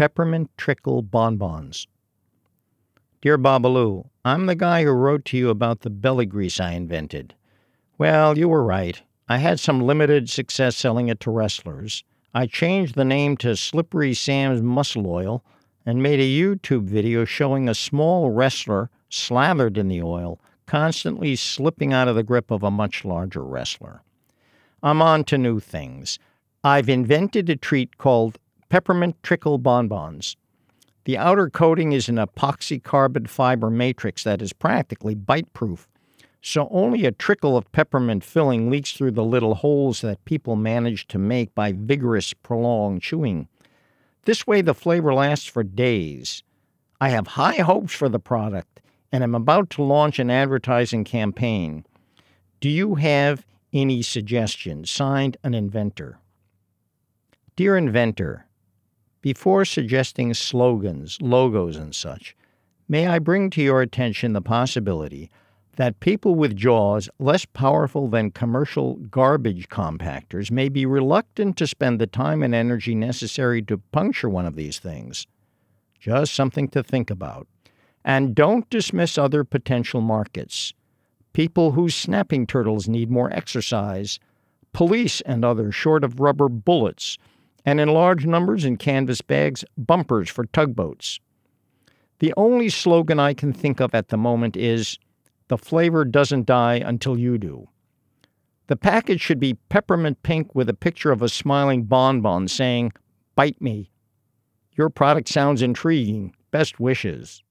peppermint trickle bonbons. Dear Babalu, I'm the guy who wrote to you about the belly grease I invented. Well, you were right. I had some limited success selling it to wrestlers. I changed the name to Slippery Sam's Muscle Oil and made a YouTube video showing a small wrestler slathered in the oil, constantly slipping out of the grip of a much larger wrestler. I'm on to new things. I've invented a treat called peppermint trickle bonbons. The outer coating is an epoxy carbon fiber matrix that is practically bite proof, so only a trickle of peppermint filling leaks through the little holes that people manage to make by vigorous, prolonged chewing. This way, the flavor lasts for days. I have high hopes for the product and am about to launch an advertising campaign. Do you have any suggestions? Signed, an inventor. Dear inventor, before suggesting slogans, logos, and such, may I bring to your attention the possibility that people with jaws less powerful than commercial garbage compactors may be reluctant to spend the time and energy necessary to puncture one of these things. Just something to think about. And don't dismiss other potential markets. People whose snapping turtles need more exercise, police and others short of rubber bullets and in large numbers in canvas bags, bumpers for tugboats. The only slogan I can think of at the moment is The flavor doesn't die until you do. The package should be peppermint pink with a picture of a smiling bonbon saying, Bite me. Your product sounds intriguing. Best wishes.